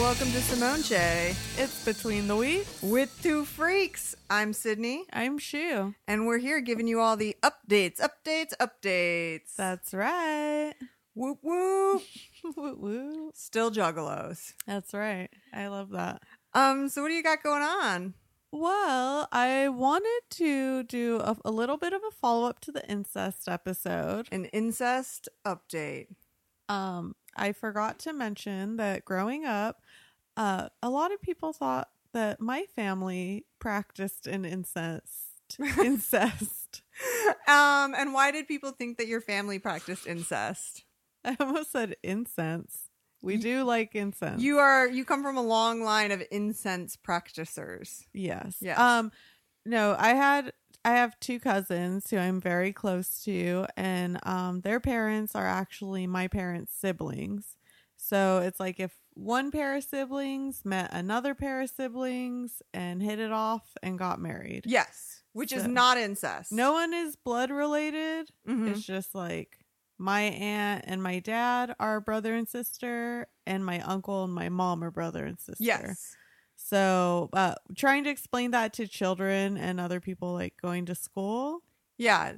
welcome to Simone Che It's between the weeks. with two freaks. I'm Sydney, I'm Shu. and we're here giving you all the updates, updates, updates. That's right. whoop whoop. woo woo. Still juggalos. That's right. I love that. Um, so what do you got going on? Well, I wanted to do a, a little bit of a follow up to the incest episode. An incest update. Um, I forgot to mention that growing up, uh, a lot of people thought that my family practiced an incest. incest. Um, and why did people think that your family practiced incest? I almost said incense. We do like incense. You are you come from a long line of incense practicers. Yes. Yes. Um no, I had I have two cousins who I'm very close to and um their parents are actually my parents' siblings. So it's like if one pair of siblings met another pair of siblings and hit it off and got married. Yes, which is not incest. No one is blood related. Mhm. It's just like my aunt and my dad are brother and sister and my uncle and my mom are brother and sister. Yes. So, uh, trying to explain that to children and other people like going to school, Yeah.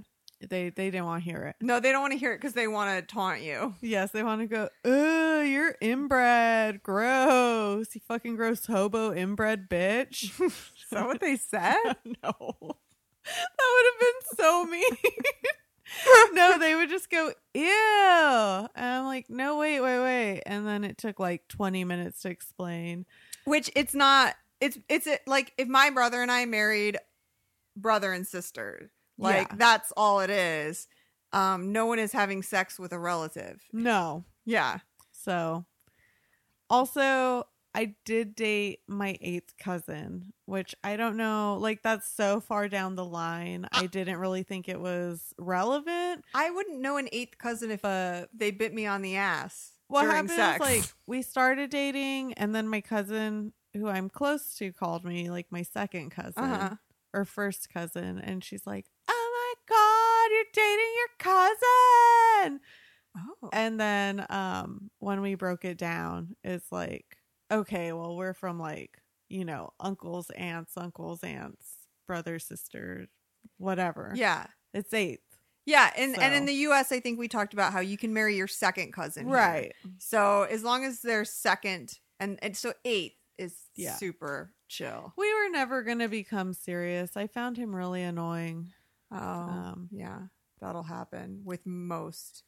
They they didn't want to hear it. No, they don't want to hear it because they want to taunt you. Yes, they want to go. Ugh, you're inbred. Gross. You fucking gross hobo inbred bitch. Is that what they said? no, that would have been so mean. no, they would just go ew, and I'm like, no, wait, wait, wait, and then it took like 20 minutes to explain. Which it's not. It's it's like if my brother and I married brother and sister. Like Yeah. that's all it is. Um, no one is having sex with a relative. No, Yeah. So, also, I did date my eighth cousin, which I don't know. Like, that's so far down the line. I didn't really think it was relevant. I wouldn't know an eighth cousin if uh, they bit me on the ass. What happened sex. is, like, we started dating, and then my cousin, who I'm close to, called me, like, my second cousin Uh-huh. Or first cousin. And she's like, Oh my God, you're dating your cousin. Oh. And then um when we broke it down, it's like, okay, well, we're from like, you know, uncles, aunts, uncles, aunts, brothers, sisters, whatever. yeah. It's eighth. Yeah, and and in the U.S., I think we talked about how you can marry your second cousin, here. Right. So as long as they're second, and, and so eighth Yeah. super chill. We were never gonna become serious. I found him really annoying. Oh, Um, yeah, that'll happen with most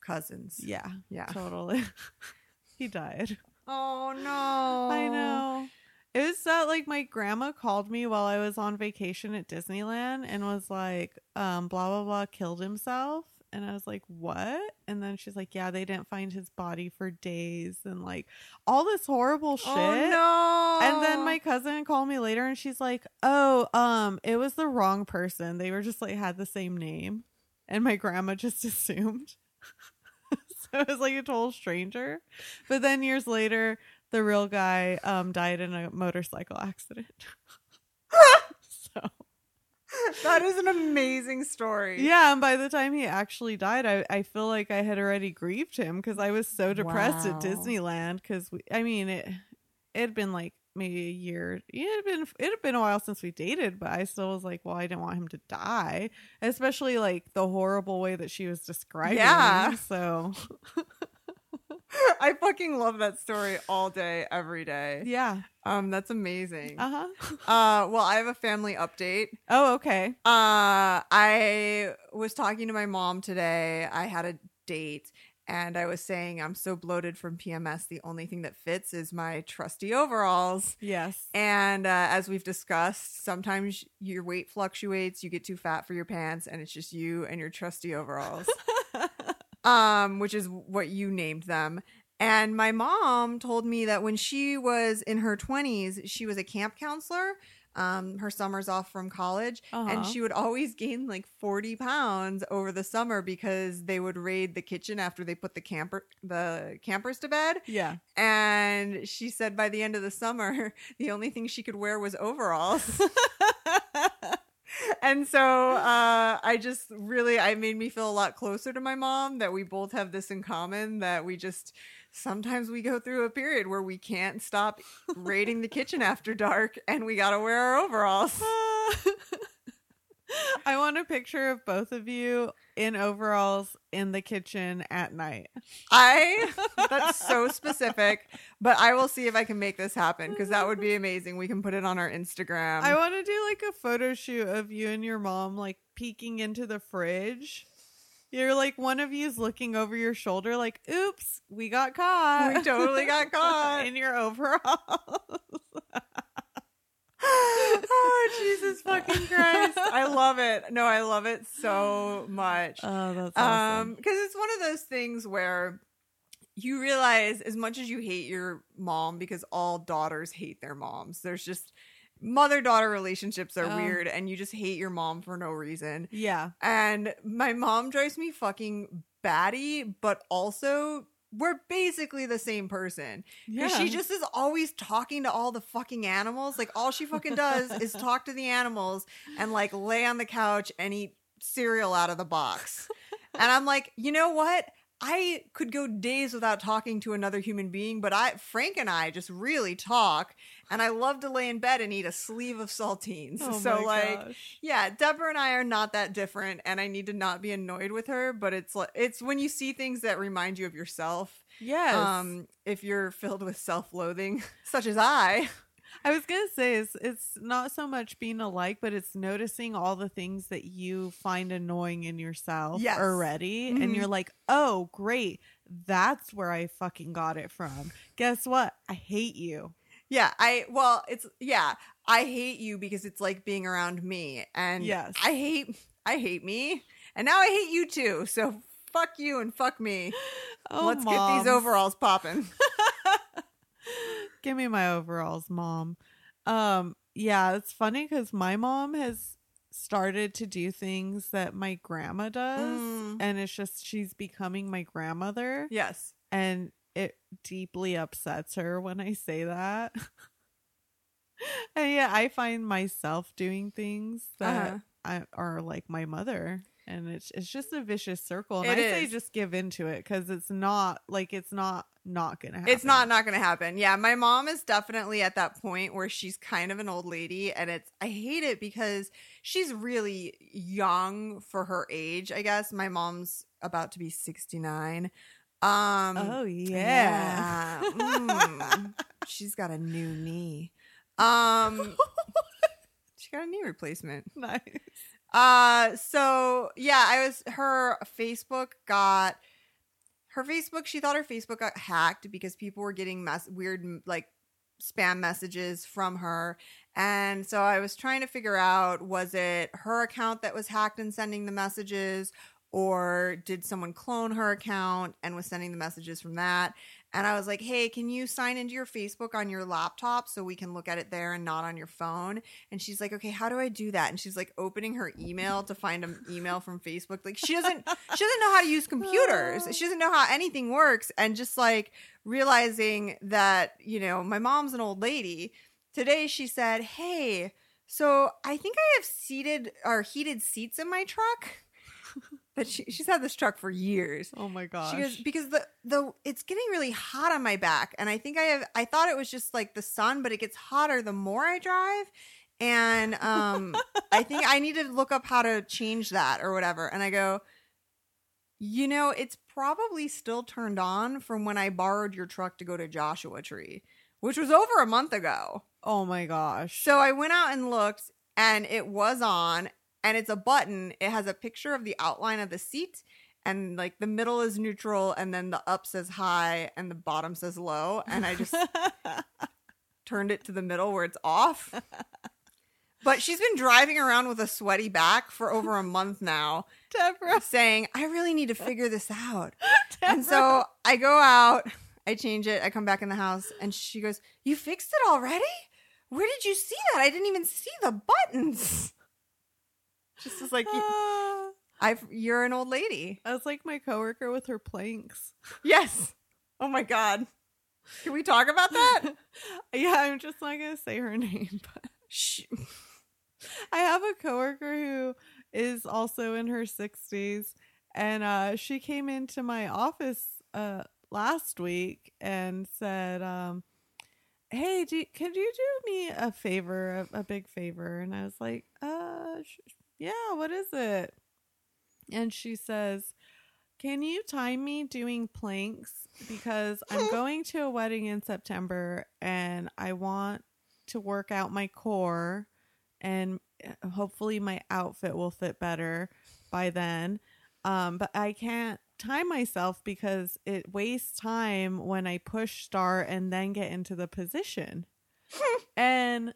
cousins. Yeah, Yeah. totally. he died. Oh no, I know. It was that like my grandma called me while I was on vacation at Disneyland and was like, um, blah blah blah killed himself. And I was like, What? And then she's like, Yeah, they didn't find his body for days and like all this horrible shit. Oh no! And then my cousin called me later and she's like, Oh, um, it was the wrong person. They were just like had the same name. And my grandma just assumed. so it was like a total stranger. But then years later, the real guy um died in a motorcycle accident. that is an amazing story. yeah, and by the time he actually died, I, I feel like I had already grieved him because I was so depressed Wow. at Disneyland. Because I mean, it it had been like maybe a year. It had been it had been a while since we dated, but I still was like, well, I didn't want him to die, especially like the horrible way that she was describing. Yeah. him, so I fucking love that story all day, every day. yeah. Um, that's amazing. Uh huh. Uh, well, I have a family update. Oh, okay. Uh, I was talking to my mom today. I had a date and I was saying I'm so bloated from PMS. The only thing that fits is my trusty overalls. Yes. And uh, as we've discussed, sometimes your weight fluctuates, you get too fat for your pants, and it's just you and your trusty overalls, um, which is what you named them. And my mom told me that when she was in her 20s, she was a camp counselor. Um, her summers off from college, and Uh-huh. she would always gain like 40 pounds over the summer because they would raid the kitchen after they put the camper the campers to bed. yeah. And she said by the end of the summer, the only thing she could wear was overalls. and so uh, I just really, I made me feel a lot closer to my mom that we both have this in common that we just sometimes we go through a period where we can't stop raiding the kitchen after dark and we gotta wear our overalls. I want a picture of both of you in overalls in the kitchen at night. I that's so specific, but I will see if I can make this happen because that would be amazing. We can put it on our Instagram. I want to do like a photo shoot of you and your mom like peeking into the fridge. You're like one of you's looking over your shoulder, like, "Oops, we got caught. we totally got caught. in your overalls." Oh Jesus fucking Christ! I love it. No, I love it so much. oh, that's Um, awesome. because it's one of those things where you realize as much as you hate your mom, because all daughters hate their moms. There's just mother daughter relationships are Oh. weird, and you just hate your mom for no reason. yeah. And my mom drives me fucking batty, but also we're basically the same person. Yeah. She just is always talking to all the fucking animals. Like all she fucking does is talk to the animals and like lay on the couch and eat cereal out of the box. and I'm like, you know what? I could go days without talking to another human being, but I Frank and I just really talk, and I love to lay in bed and eat a sleeve of saltines. Oh so like gosh. yeah, Deborah and I are not that different, and I need to not be annoyed with her. But it's like it's when you see things that remind you of yourself. yes. Um, if you're filled with self-loathing, such as I, I was gonna say it's it's not so much being alike, but it's noticing all the things that you find annoying in yourself Yes. already, Mhm. and you're like, "Oh, great, that's where I fucking got it from." Guess what? I hate you. Yeah, I well, it's yeah, I hate you because it's like being around me, and Yes. I hate I hate me, and now I hate you too. So fuck you and fuck me. Oh, Let's get these overalls popping. Give me my overalls, mom. Um, yeah, it's funny because my mom has started to do things that my grandma does, Mm. and it's just she's becoming my grandmother. yes, and it deeply upsets her when I say that. and yeah, I find myself doing things that Uh-huh. I, are like my mother, and it's it's just a vicious circle. And It I say just give into it because it's not like it's not not gonna happen. It's not not to happen. Yeah, my mom is definitely at that point where she's kind of an old lady and it's I hate it because she's really young for her age, I guess. My mom's about to be 69. Um Oh yeah. yeah. Mm. she's got a new knee. Um she got a knee replacement. nice. Uh so yeah, I was her Facebook got her Facebook, she thought her Facebook got hacked because people were getting mess weird like spam messages from her. And so I was trying to figure out was it her account that was hacked and sending the messages or did someone clone her account and was sending the messages from that? And I was like, "Hey, can you sign into your Facebook on your laptop so we can look at it there and not on your phone?" And she's like, "Okay, how do I do that?" And she's like opening her email to find an email from Facebook. Like she doesn't she doesn't know how to use computers. She doesn't know how anything works and just like realizing that, you know, my mom's an old lady. Today she said, "Hey, so I think I have seated or heated seats in my truck." But she, she's had this truck for years. Oh my gosh. She goes because the the it's getting really hot on my back, and I think I have. I thought it was just like the sun, but it gets hotter the more I drive, and um, I think I need to look up how to change that or whatever. And I go, you know, it's probably still turned on from when I borrowed your truck to go to Joshua Tree, which was over a month ago. oh my gosh. So I went out and looked, and it was on, and it's a button. It has a picture of the outline of the seat, and like the middle is neutral, and then the up says high, and the bottom says low. And I just turned it to the middle where it's off. But she's been driving around with a sweaty back for over a month now, Deborah. saying, I really need to figure this out. And so I go out, I change it, I come back in the house, and she goes, You fixed it already? Where did you see that? I didn't even see the buttons. Just was like, Ah. I, you're an old lady. I was like my coworker with her planks. Yes. Oh my God. Can we talk about that? yeah, I'm just not gonna say her name, but Shh. I have a coworker who is also in her 60s, and uh, she came into my office uh, last week and said, um, "Hey, do, could you do me a favor, a, a big favor?" And I was like, "Uh, sh- yeah, what is it?" And she says, "Can you time me doing planks because I'm going to a wedding in September and I want to work out my core and uh, hopefully my outfit will fit better by then. Um, but I can't time myself because it wastes time when I push start and then get into the position. and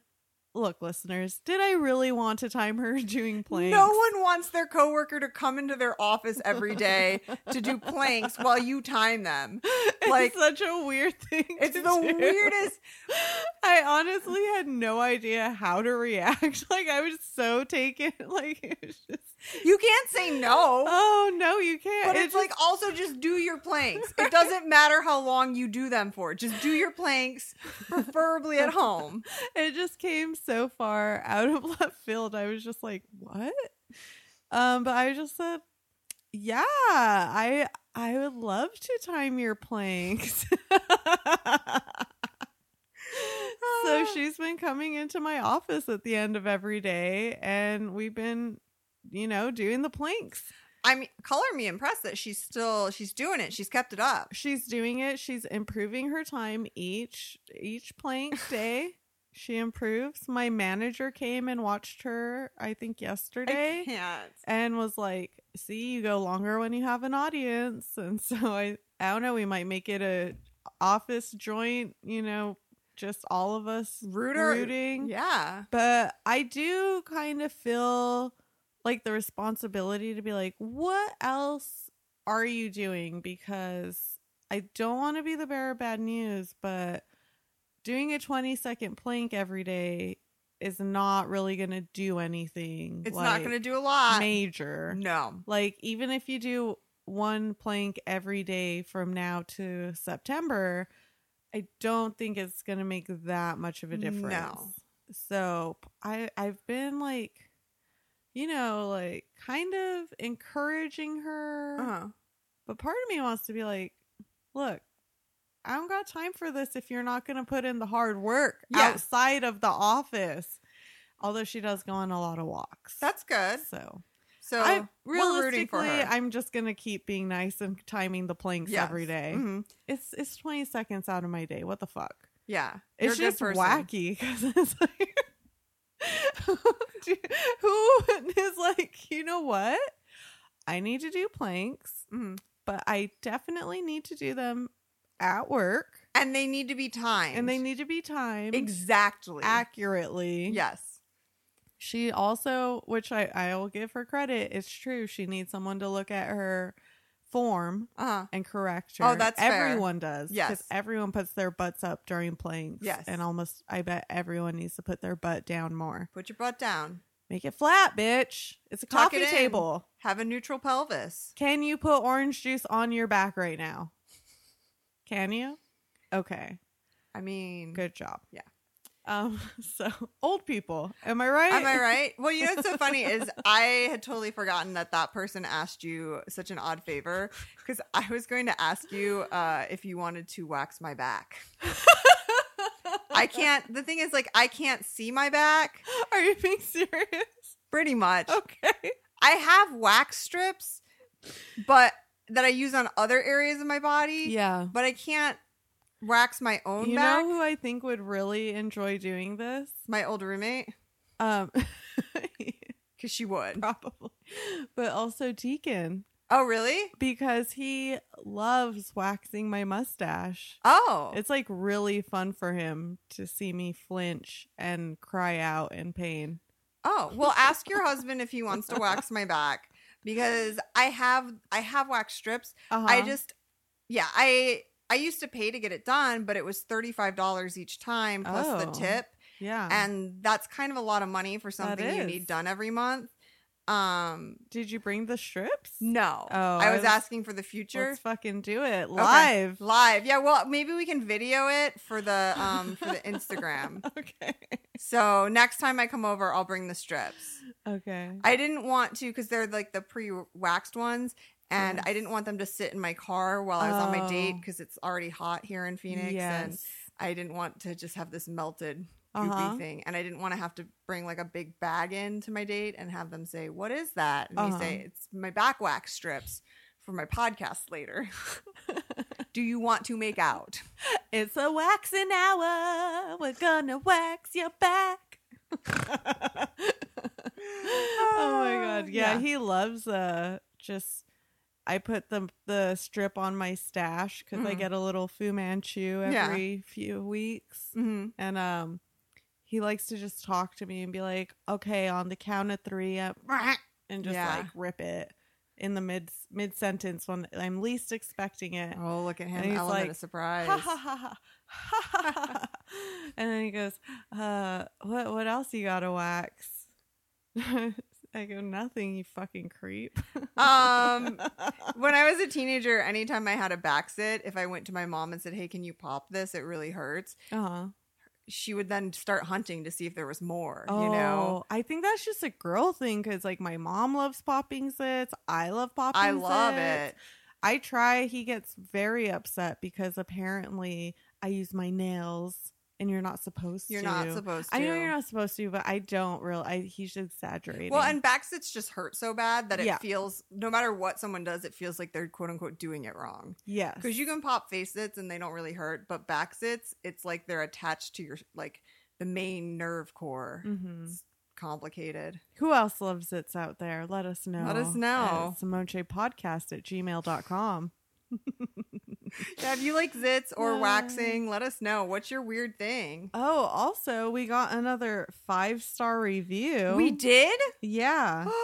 look, listeners, did I really want to time her doing planks? No one wants their coworker to come into their office every day to do planks while you time them. It's like- such a weird thing. It's the do. weirdest. I honestly had no idea how to react. Like I was so taken. Like it was just. You can't say no. Oh no, you can't. But It it's like also just do your planks. It doesn't matter how long you do them for. Just do your planks, preferably at home. it just came so far out of left field. I was just like, what? Um, but I just said, yeah, I I would love to time your planks. so she's been coming into my office at the end of every day and we've been you know doing the planks I mean, color me impressed that she's still she's doing it. She's kept it up. she's doing it she's improving her time each each plank day she improves my manager came and watched her i think yesterday I can't. and was like see you go longer when you have an audience and so i i don't know we might make it a office joint you know just all of us Rooter. rooting Yeah. but i do kind of feel like the responsibility to be like what else are you doing because i don't want to be the bearer of bad news but doing a 20 second plank every day is not really going to do anything It's not going to do a lot. major No. like even if you do one plank every day from now to september i don't think it's going to make that much of a difference. No. so i i've been like you know like kind of encouraging her Uh-huh. but part of me wants to be like look i don't got time for this if you're not going to put in the hard work Yeah. outside of the office although she does go on a lot of walks That's good. so So I we're rooting for realistically, her. I'm just gonna keep being nice and timing the planks Yes. every day. Mhm. It's it's 20 seconds out of my day. What the fuck? Yeah. It's just wacky because it's like, who is like, you know what? I need to do planks, Mhm. but I definitely need to do them at work, And they need to be timed. and they need to be timed exactly. accurately. yes. She also, which I, I will give her credit, it's true. She needs someone to look at her form Uh-huh. and correct her. Oh, that's fair. everyone does. Yes. because everyone puts their butts up during planks. Yes. and almost I bet everyone needs to put their butt down more. Put your butt down. Make it flat, bitch. It's a Tuck coffee it table. Have a neutral pelvis. Can you put orange juice on your back right now? Can you? Okay, I mean, good job. Yeah. Um. So old people, am I right? Am I right? Well, you know what's so funny is I had totally forgotten that that person asked you such an odd favor because I was going to ask you uh, if you wanted to wax my back. I can't. The thing is, like, I can't see my back Are you being serious? pretty much. Okay. I have wax strips, but that I use on other areas of my body. Yeah. but I can't wax my own back. You back. know who I think would really enjoy doing this? my old roommate, Um, because she would. probably, but also Deacon Oh, really? because he loves waxing my mustache. Oh, It's like really fun for him to see me flinch and cry out in pain. Oh, well, ask your husband if he wants to wax my back because I have I have wax strips. Uh-huh. I just yeah, I I used to pay to get it done, but it was $35 each time plus the Oh. tip, yeah. and that's kind of a lot of money for something you need done every month. Um Did you bring the strips? no. Oh, I I was was- asking for the future. Let's fucking do it Okay. live. Live. Yeah, well, maybe we can video it for the um for the Instagram. Okay. So, next time I come over, I'll bring the strips. Okay. I didn't want to because they're like the pre-waxed ones, and Yes. I didn't want them to sit in my car while I was on my date Oh. because it's already hot here in Phoenix, and. I didn't want to just have this melted goopy Uh-huh. thing, and I didn't want to have to bring like a big bag in to my date and have them say, "What is that?" And Uh-huh. me say, "It's my back wax strips for my podcast later." Do you want to make out? It's a waxing hour. We're gonna wax your back. oh my god. Yeah, Yeah. he loves uh just I put the the strip on my stash because I Mhm. get a little Fu Manchu Yeah. every few weeks. Mm-hmm. And um he likes to just talk to me and be like, okay, on the count of three, uh, and just Yeah. like rip it in the mid mid sentence when I'm least expecting it. Oh, look at him! And he's Element like, of surprise. Ha, ha, ha, and then he goes, uh, what what else you gotta wax? I go, nothing, you fucking creep. Um, when I was a teenager, anytime I had a back sit, if I went to my mom and said, "Hey, can you pop this? It really hurts," uh-huh. She would then start hunting to see if there was more. Oh, You know, oh, I think that's just a girl thing because like my mom loves popping zits. I love popping I love zits. it. I try. He gets very upset because apparently I use my nails and you're not supposed to You're not supposed to. I know you're not supposed to, but I don't really. I, he's exaggerating. Well, and back sits just hurt so bad that it Yeah. feels no matter what someone does, it feels like they're quote unquote doing it wrong. yes, Because you can pop face sits and they don't really hurt, but back sits, it's like they're attached to your like the main nerve core. hmm It's complicated. Who else loves zits out there? Let us know. Let us know. At Podcast at gmail.com. Yeah, if you like zits or Uh. waxing, let us know. What's your weird thing? Oh, also, we got another five star review. We did? Yeah.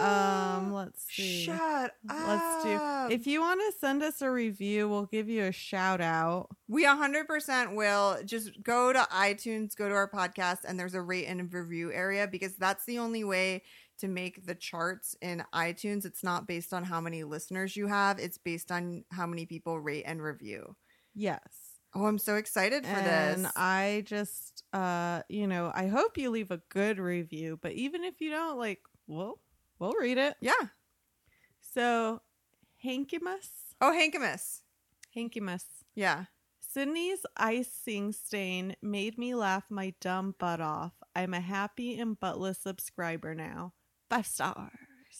Um, let's see. Shut up. Let's do. If you want to send us a review, we'll give you a shout out. we 100% will just go to iTunes, go to our podcast, and there's a rate and review area because that's the only way to make the charts in iTunes. It's not based on how many listeners you have, it's based on how many people rate and review. Yes. Oh, I'm so excited for this. and this. I just, uh, you know, I hope you leave a good review, but even if you don't, like, well, we'll read it. yeah. So, Hankimus, Oh, Hankamus. Hankimus. Yeah. Sydney's icing stain made me laugh my dumb butt off. I'm a happy and buttless subscriber now. Five stars.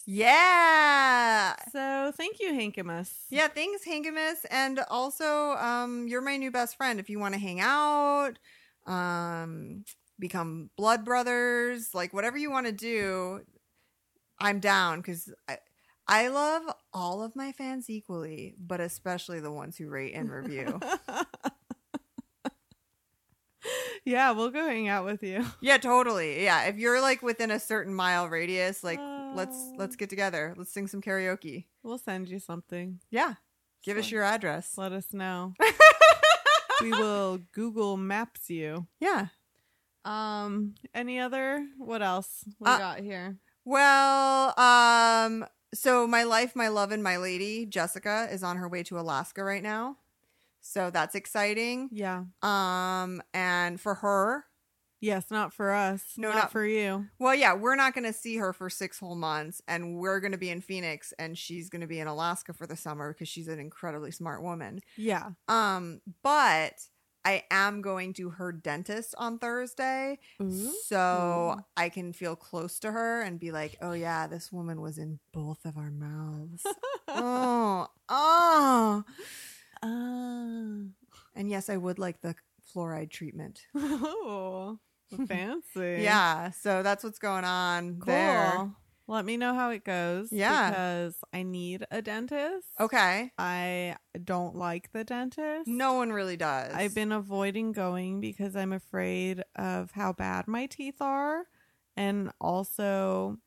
Yeah. So thank you, Hankimus. Yeah, thanks, Hankamus. And also, um, you're my new best friend. If you want to hang out, um, become blood brothers, like whatever you want to do, I'm down because I, I love all of my fans equally, but especially the ones who rate and review. yeah, we'll go hang out with you. yeah, totally. Yeah, if you're like within a certain mile radius, like let's Oh. let's get together. Let's sing some karaoke. We'll send you something. Yeah, give us your address. Let us know. we will Google Maps you. Yeah. Um, any other? What else we Uh, got here? Well, um, so my life, my love, and my lady, Jessica, is on her way to Alaska right now. So that's exciting. Yeah. Um, and for her, Yes, not for us. No, not, not- for you. well, yeah, we're not going to see her for six whole months, and we're going to be in Phoenix, and she's going to be in Alaska for the summer because she's an incredibly smart woman. Yeah. Um, but I am going to her dentist on Thursday. So I can feel close to her and be like, oh, yeah, this woman was in both of our mouths. oh, oh. Uh, And yes, I would like the fluoride treatment. oh, fancy. Yeah. So that's what's going on Cool. there. Let me know how it goes. Yeah. Because I need a dentist. Okay. I don't like the dentist. No one really does. I've been avoiding going because I'm afraid of how bad my teeth are. And also,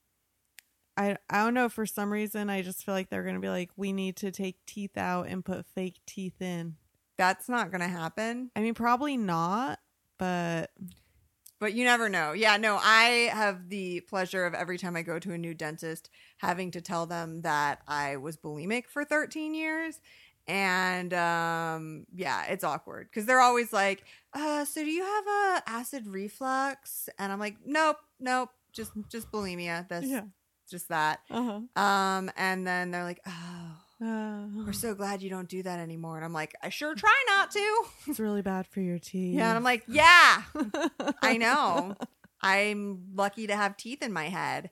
I, I don't know, for some reason, I just feel like they're going to be like, we need to take teeth out and put fake teeth in. That's not going to happen. I mean, probably not, but But you never know. Yeah, no, I have the pleasure of every time I go to a new dentist having to tell them that I was bulimic for 13 years. And um yeah, it's awkward because they're always like, uh, so do you have a acid reflux? And I'm like, nope, nope, just just bulimia. That's yeah. just that. Uh-huh. Um, and then they're like, "Oh, Uh, we're so glad you don't do that anymore." And I'm like, "I sure try not to." it's really bad for your teeth. Yeah, and I'm like, "Yeah, I know. I'm lucky to have teeth in my head,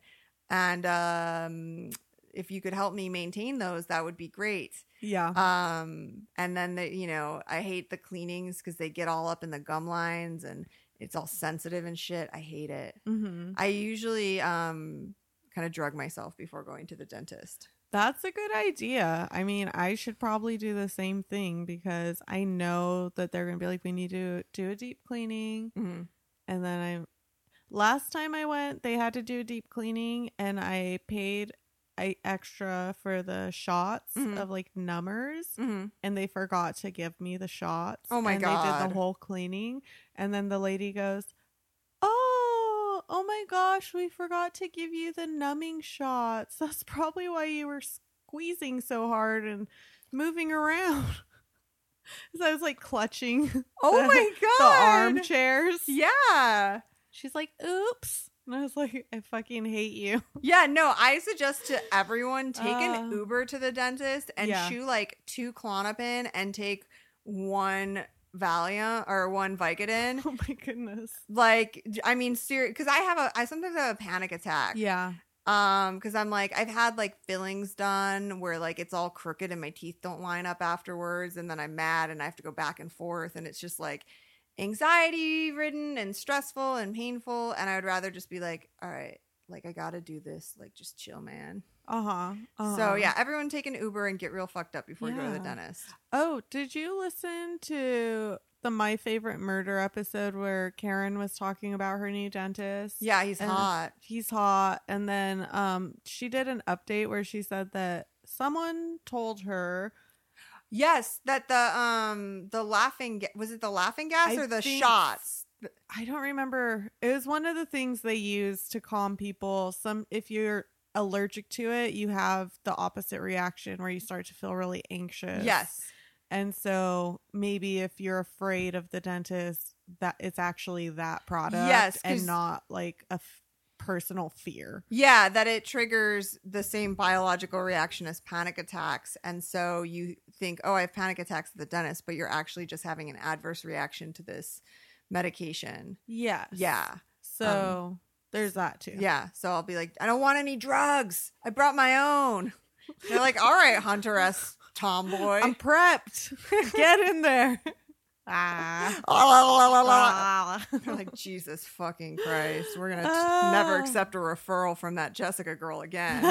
and um, if you could help me maintain those, that would be great." yeah. Um, and then the, you know, I hate the cleanings because they get all up in the gum lines and it's all sensitive and shit. I hate it. hmm I usually um kind of drug myself before going to the dentist. That's a good idea. I mean, I should probably do the same thing because I know that they're going to be like, we need to do a deep cleaning. Mm-hmm. And then I, last time I went, they had to do a deep cleaning and I paid I extra for the shots Mhm. of like numbers Mm-hmm. and they forgot to give me the shots. Oh my and They did the whole cleaning. And then the lady goes, Oh, my gosh, we forgot to give you the numbing shots. That's probably why you were squeezing so hard and moving around. so I was like clutching Oh the- my the god. armchairs. Yeah. She's like, oops. And I was like, I fucking hate you. Yeah, no, I suggest to everyone take Uh, an Uber to the dentist and yeah. chew like two Klonopin and take one Valium or one Vicodin. Oh my goodness. like I mean, serious because I have a I sometimes have a panic attack. Yeah. Um, because I'm like I've had like fillings done where like it's all crooked and my teeth don't line up afterwards, and then I'm mad and I have to go back and forth, and it's just like anxiety ridden and stressful and painful, and I would rather just be like, all right, like I gotta do this, like just chill, man. Uh-huh. uh-huh. So yeah, everyone take an Uber and get real fucked up before you go to the Yeah. dentist. Oh, did you listen to the My Favorite Murder episode where Karen was talking about her new dentist? Yeah, he's And- hot. He's hot. And then um she did an update where she said that someone told her Yes, that the um the laughing ga- was it the laughing gas I or the think shots? I don't remember. It was one of the things they use to calm people. Some if you're allergic to it, you have the opposite reaction where you start to feel really anxious. Yes. And so maybe if you're afraid of the dentist, that it's actually that product yes, and not like a f- personal fear. Yeah, that it triggers the same biological reaction as panic attacks. And so you think, oh, I have panic attacks at the dentist, but you're actually just having an adverse reaction to this medication. Yes. Yeah. So there's that too. Yeah. So I'll be like, I don't want any drugs. I brought my own. They're like, all right, Hunter S. Tomboy. I'm prepped. Get in there. ah. Ah. Ah. They're like, Jesus fucking Christ. We're going to Ah. never accept a referral from that Jessica girl again.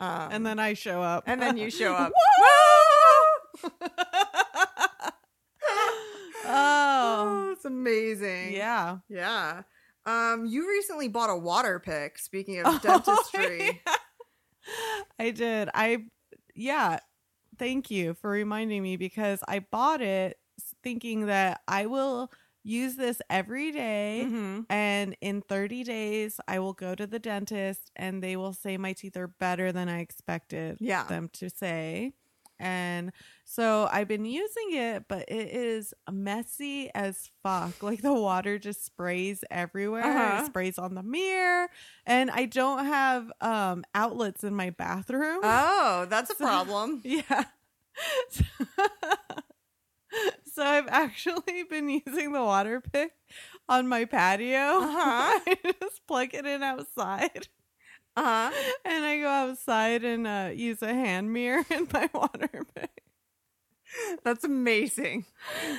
Um, and then I show up. and then you show up. oh. Oh, it's amazing. Yeah. Yeah. Um, you recently bought a water pick, speaking of Oh, dentistry. yeah. I did. I yeah. Thank you for reminding me because I bought it thinking that I will use this every day, Mhm. and in 30 days I will go to the dentist and they will say my teeth are better than I expected Yeah. them to say. And so I've been using it, but it is messy as fuck. Like the water just sprays everywhere. Uh-huh. It sprays on the mirror. And I don't have um outlets in my bathroom. Oh, that's a So- problem. yeah. so I've actually been using the water pick on my patio. Uh-huh. I just plug it in outside. Uh huh. And I go outside and uh, use a hand mirror in my water pick. That's amazing.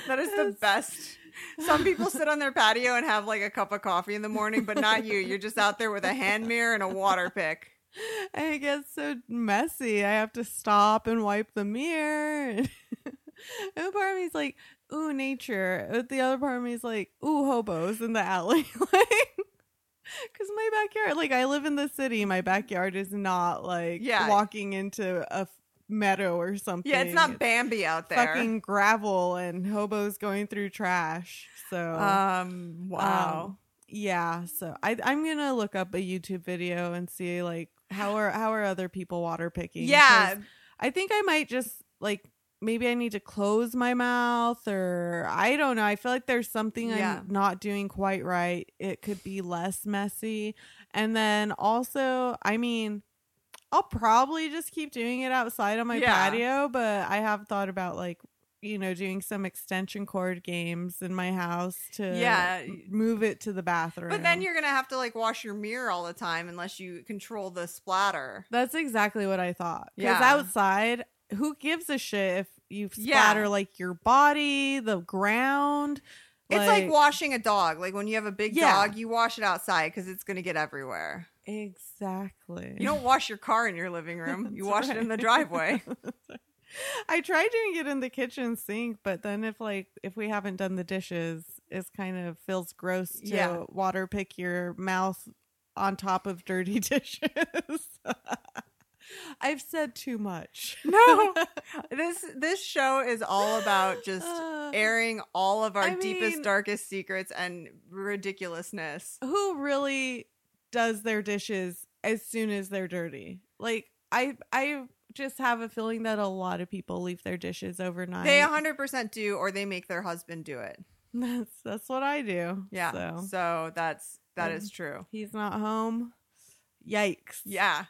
That is the best. Some people sit on their patio and have like a cup of coffee in the morning, but not you. You're just out there with a hand mirror and a water pick. And it gets so messy. I have to stop and wipe the mirror. And, and part of me is like, ooh, nature. But the other part of me is like, ooh, hobos in the alley. like, because my backyard, like, I live in the city. My backyard is not like Yeah. walking into a meadow or something. Yeah, it's not Bambi out there. fucking gravel and hobos going through trash. So, Um. Wow. um, yeah, so I I'm gonna look up a YouTube video and see like how are how are other people water picking? yeah. I think I might just like maybe I need to close my mouth or I don't know. I feel like there's something Yeah. I'm not doing quite right. It could be less messy. And then also, I mean, I'll probably just keep doing it outside on my Yeah. patio, but I have thought about like, you know, doing some extension cord games in my house to Yeah. move it to the bathroom. But then you're gonna have to like wash your mirror all the time unless you control the splatter. That's exactly what I thought. Because Yeah. outside, who gives a shit if you Yeah. like your body, the ground? It's like washing a dog. Like when you have a big Yeah. dog, you wash it outside because it's gonna get everywhere. exactly. You don't wash your car in your living room. You wash it in the driveway. I tried doing it in the kitchen sink, but then if like if we haven't done the dishes, it's kind of feels gross to Yeah. water pick your mouth on top of dirty dishes. I've said too much. No. this this show is all about just airing all of our I deepest, mean- darkest secrets and ridiculousness. who really does their dishes as soon as they're dirty? Like I I just have a feeling that a lot of people leave their dishes overnight. They 100% do, or they make their husband do it. that's that's what I do. Yeah. So So, that's that Um, is true. he's not home. Yikes. Yeah.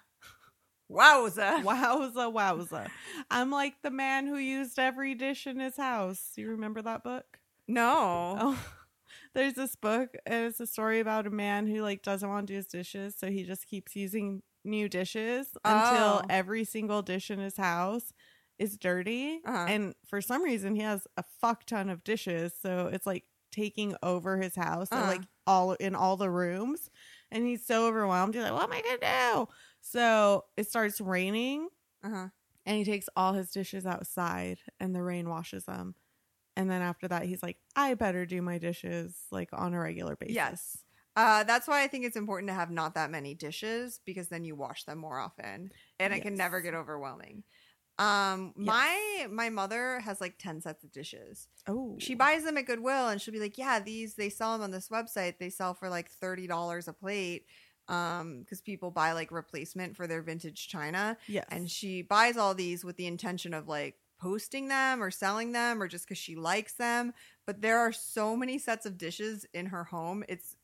Wowza. Wowza wowza. I'm like the man who used every dish in his house. You remember that book? No. Oh, there's this book, and it's a story about a man who like doesn't want to do his dishes, so he just keeps using new dishes until Oh. every single dish in his house is dirty. Uh-huh. And for some reason, he has a fuck ton of dishes, so it's like taking over his house, Uh-huh. like all in all the rooms, and he's so overwhelmed. He's like, "What am I gonna do?" So it starts raining, Uh-huh. and he takes all his dishes outside and the rain washes them and then after that he's like i better do my dishes like on a regular basis Yes. Uh, that's why I think it's important to have not that many dishes because then you wash them more often, and it can never get overwhelming. Um, Yes. my my mother has like ten sets of dishes. oh She buys them at Goodwill, and she'll be like, "Yeah, these they sell them on this website. They sell for like thirty dollars a plate." Um, because people buy like replacement for their vintage china, yes and she buys all these with the intention of like posting them or selling them or just because she likes them. But there are so many sets of dishes in her home. It's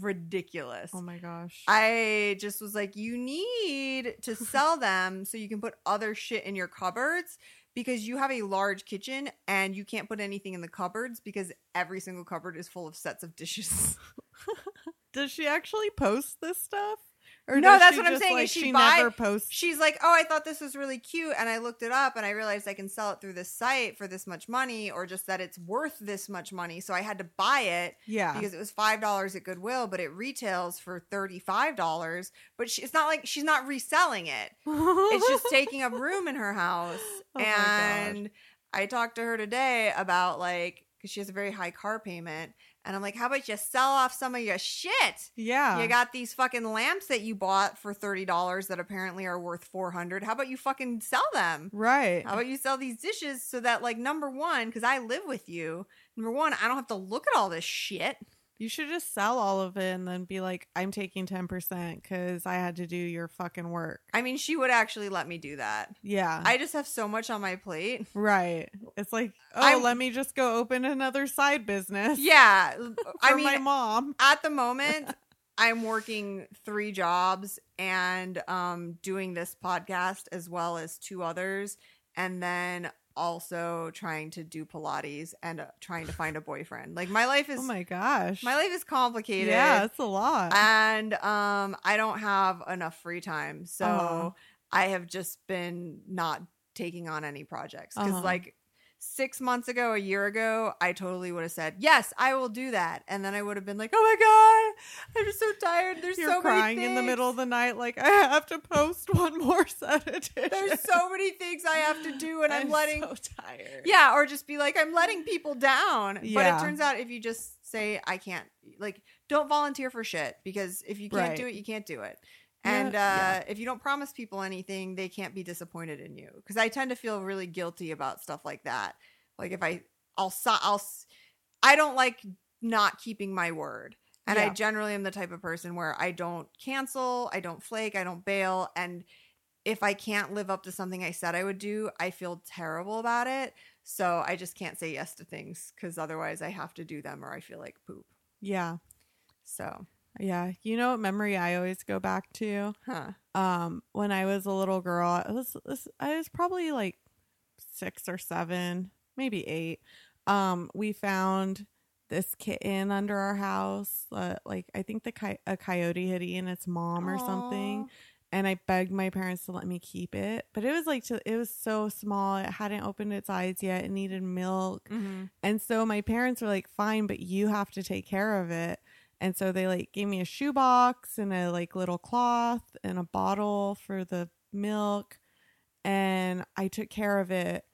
ridiculous. oh my gosh I just was like, you need to sell them so you can put other shit in your cupboards because you have a large kitchen and you can't put anything in the cupboards because every single cupboard is full of sets of dishes. does she actually post this stuff or No, that's what I'm saying, like is she she buy- never posts She's like, "Oh, I thought this was really cute," and I looked it up, and I realized I can sell it through this site for this much money, or just that it's worth this much money. So I had to buy it yeah because it was five dollars at Goodwill, but it retails for thirty five dollars. But she, it's not like she's not reselling it; it's just taking up room in her house. Oh and I talked to her today about like because she has a very high car payment, and I'm like, "How about you sell off some of your shit?" yeah You got these fucking lamps that you bought for thirty dollars that apparently are worth four hundred. How about you fucking sell them? right How about you sell these dishes so that like number one, because I live with you. Number one, I don't have to look at all this shit. You should just sell all of it and then be like i'm taking 10% because i had to do your fucking work. I mean, she would actually let me do that. yeah. I just have so much on my plate. right. It's like oh I'm- let me just go open another side business Yeah, I for mean, my mom. at the moment, I'm working three jobs and um, doing this podcast as well as two others, and then also trying to do Pilates and uh, trying to find a boyfriend. Like my life is oh my gosh my life is complicated. yeah it's a lot and um, I don't have enough free time, so Uh-huh. I have just been not taking on any projects because Uh-huh. like six months ago, a year ago, I totally would have said yes, I will do that, and then I would have been like, oh my god, I'm just so tired. There's You're so crying many in the middle of the night, like I have to post one more set of dishes. There's so many things I have to do, and I'm, letting so tired. yeah, or just be like, I'm letting people down. But it turns out if you just say I can't, like, don't volunteer for shit because if you can't Right. do it, you can't do it. Yeah, And uh, yeah. if you don't promise people anything, they can't be disappointed in you. Because I tend to feel really guilty about stuff like that. Like if I, I'll, I'll, I don't like not keeping my word. And I generally am the type of person where I don't cancel, I don't flake, I don't bail, and if I can't live up to something I said I would do, I feel terrible about it. So I just can't say yes to things because otherwise I have to do them or I feel like poop. Yeah. So, Yeah. You know what memory I always go back to? huh. Um, when I was a little girl, I was I was probably like six or seven, maybe eight. Um, we found this kitten under our house. Uh, like I think the coy- a coyote had eaten its mom or something, and I begged my parents to let me keep it. But it was like to, it was so small; it hadn't opened its eyes yet. It needed milk, hmm and so my parents were like, "Fine, but you have to take care of it." And so they like gave me a shoebox and a like little cloth and a bottle for the milk, and I took care of it.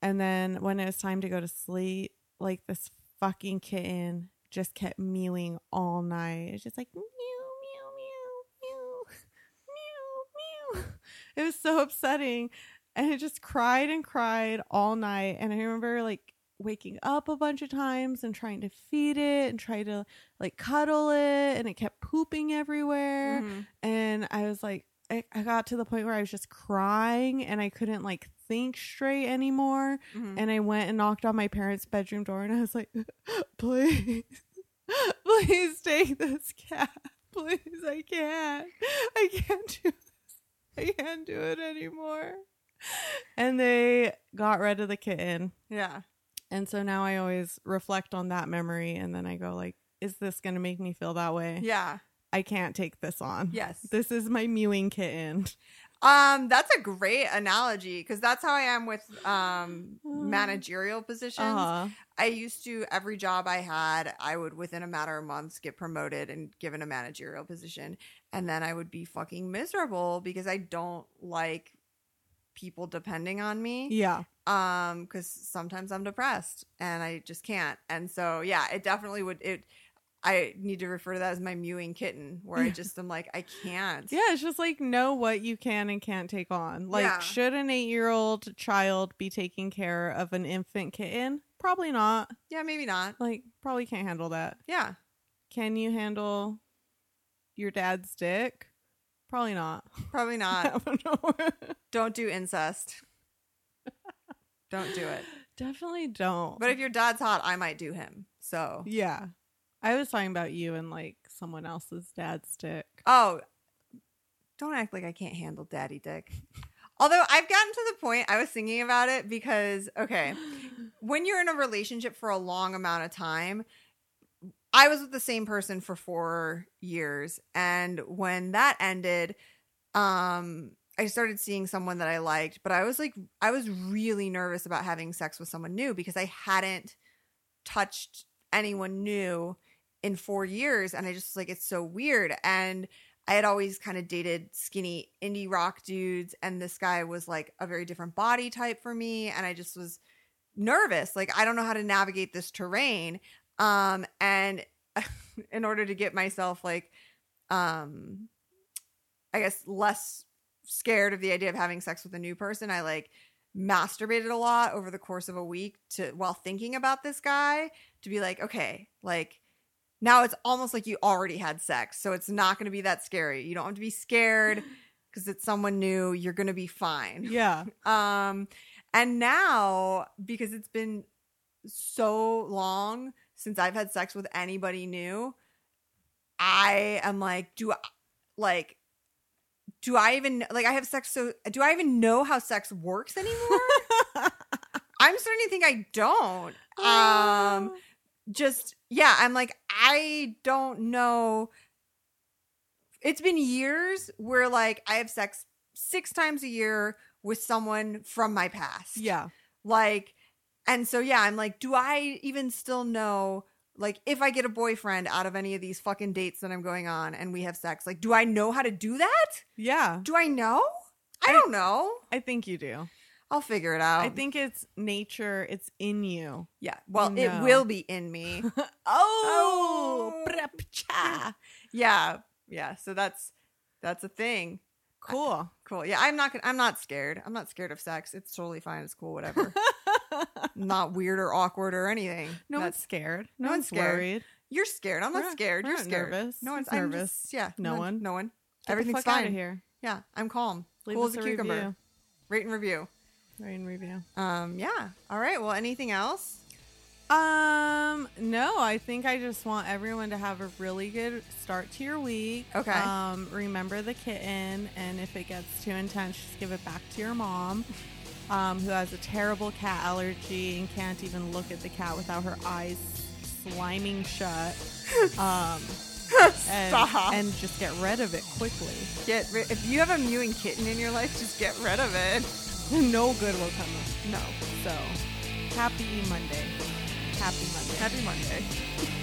And then when it was time to go to sleep, like this fucking kitten just kept mewing all night. It's just like mew mew mew mew mew mew. It was so upsetting, and it just cried and cried all night. And I remember like waking up a bunch of times and trying to feed it and try to like cuddle it, and it kept pooping everywhere. Mhm. And I was like, I, I got to the point where I was just crying and I couldn't like think straight anymore. Mhm. And I went and knocked on my parents' bedroom door and I was like, please, please take this cat. Please, I can't. I can't do this. I can't do it anymore. And they got rid of the kitten. yeah. And so now I always reflect on that memory and then I go like, is this going to make me feel that way? Yeah. I can't take this on. Yes. This is my mewing kitten. Um, that's a great analogy because that's how I am with um managerial positions. Uh-huh. I used to every job I had, I would within a matter of months get promoted and given a managerial position, and then I would be fucking miserable because I don't like people depending on me. Yeah. Um, because sometimes I'm depressed and I just can't, and so yeah, it definitely would it. I need to refer to that as my mewing kitten, where I just am like, I can't. Yeah, it's just like know what you can and can't take on. Like, Yeah. should an eight year old child be taking care of an infant kitten? Probably not. Yeah, maybe not. Like, probably can't handle that. Yeah. Can you handle your dad's dick? Probably not. Probably not. I don't know. Don't do incest. Don't do it. Definitely don't. But if your dad's hot, I might do him. So, yeah, I was talking about you and like someone else's dad's dick. oh, don't act like I can't handle daddy dick. Although I've gotten to the point, I was thinking about it because, okay, when you're in a relationship for a long amount of time, I was with the same person for four years. And when that ended, um, I started seeing someone that I liked, but I was like, I was really nervous about having sex with someone new because I hadn't touched anyone new in four years. And I just like, it's so weird. And I had always kind of dated skinny indie rock dudes, and this guy was like a very different body type for me. And I just was nervous. Like, I don't know how to navigate this terrain. Um, and in order to get myself like, um, I guess less scared of the idea of having sex with a new person, I like masturbated a lot over the course of a week to while thinking about this guy to be like, okay, like now it's almost like you already had sex, so it's not going to be that scary. You don't have to be scared because it's someone new. You're going to be fine. Yeah. Um, and now because it's been so long since I've had sex with anybody new, I am like, do I like, do I even like I have sex? So do I even know how sex works anymore? I'm starting to think I don't. Um, just yeah, I'm like I don't know. It's been years where like I have sex six times a year with someone from my past. yeah. Like, and so yeah, I'm like, do I even still know? Like, if I get a boyfriend out of any of these fucking dates that I'm going on and we have sex, like, do I know how to do that? Yeah. Do I know? I I- don't know. I think you do. I'll figure it out. I think it's nature. It's in you. yeah. Well, No. it will be in me. Oh, Oh. yeah. Yeah. So that's that's a thing. cool. Cool. Yeah, I'm not gonna, I'm not scared. I'm not scared of sex. It's totally fine. It's cool. Whatever. not weird or awkward or anything. no That's- one's scared. no No, one's one's scared. worried. You're scared. I'm not We're scared. we're You're not scared. nervous. No one's I'm nervous? just- yeah. No one? No one. Get Everything's fine. here. Yeah, I'm calm. Leave Cool as a a cucumber. review. Rate and review. Rate and review. Um, yeah. All right. Well, anything else? Um, no, I think I just want everyone to have a really good start to your week. Okay. Um, remember the kitten, and if it gets too intense, just give it back to your mom, um, who has a terrible cat allergy and can't even look at the cat without her eyes sliming shut. Um, and, and just get rid of it quickly. Get if you have a mewing kitten in your life, just get rid of it. no good will come of No. So, happy Monday. Happy Monday. Happy Monday.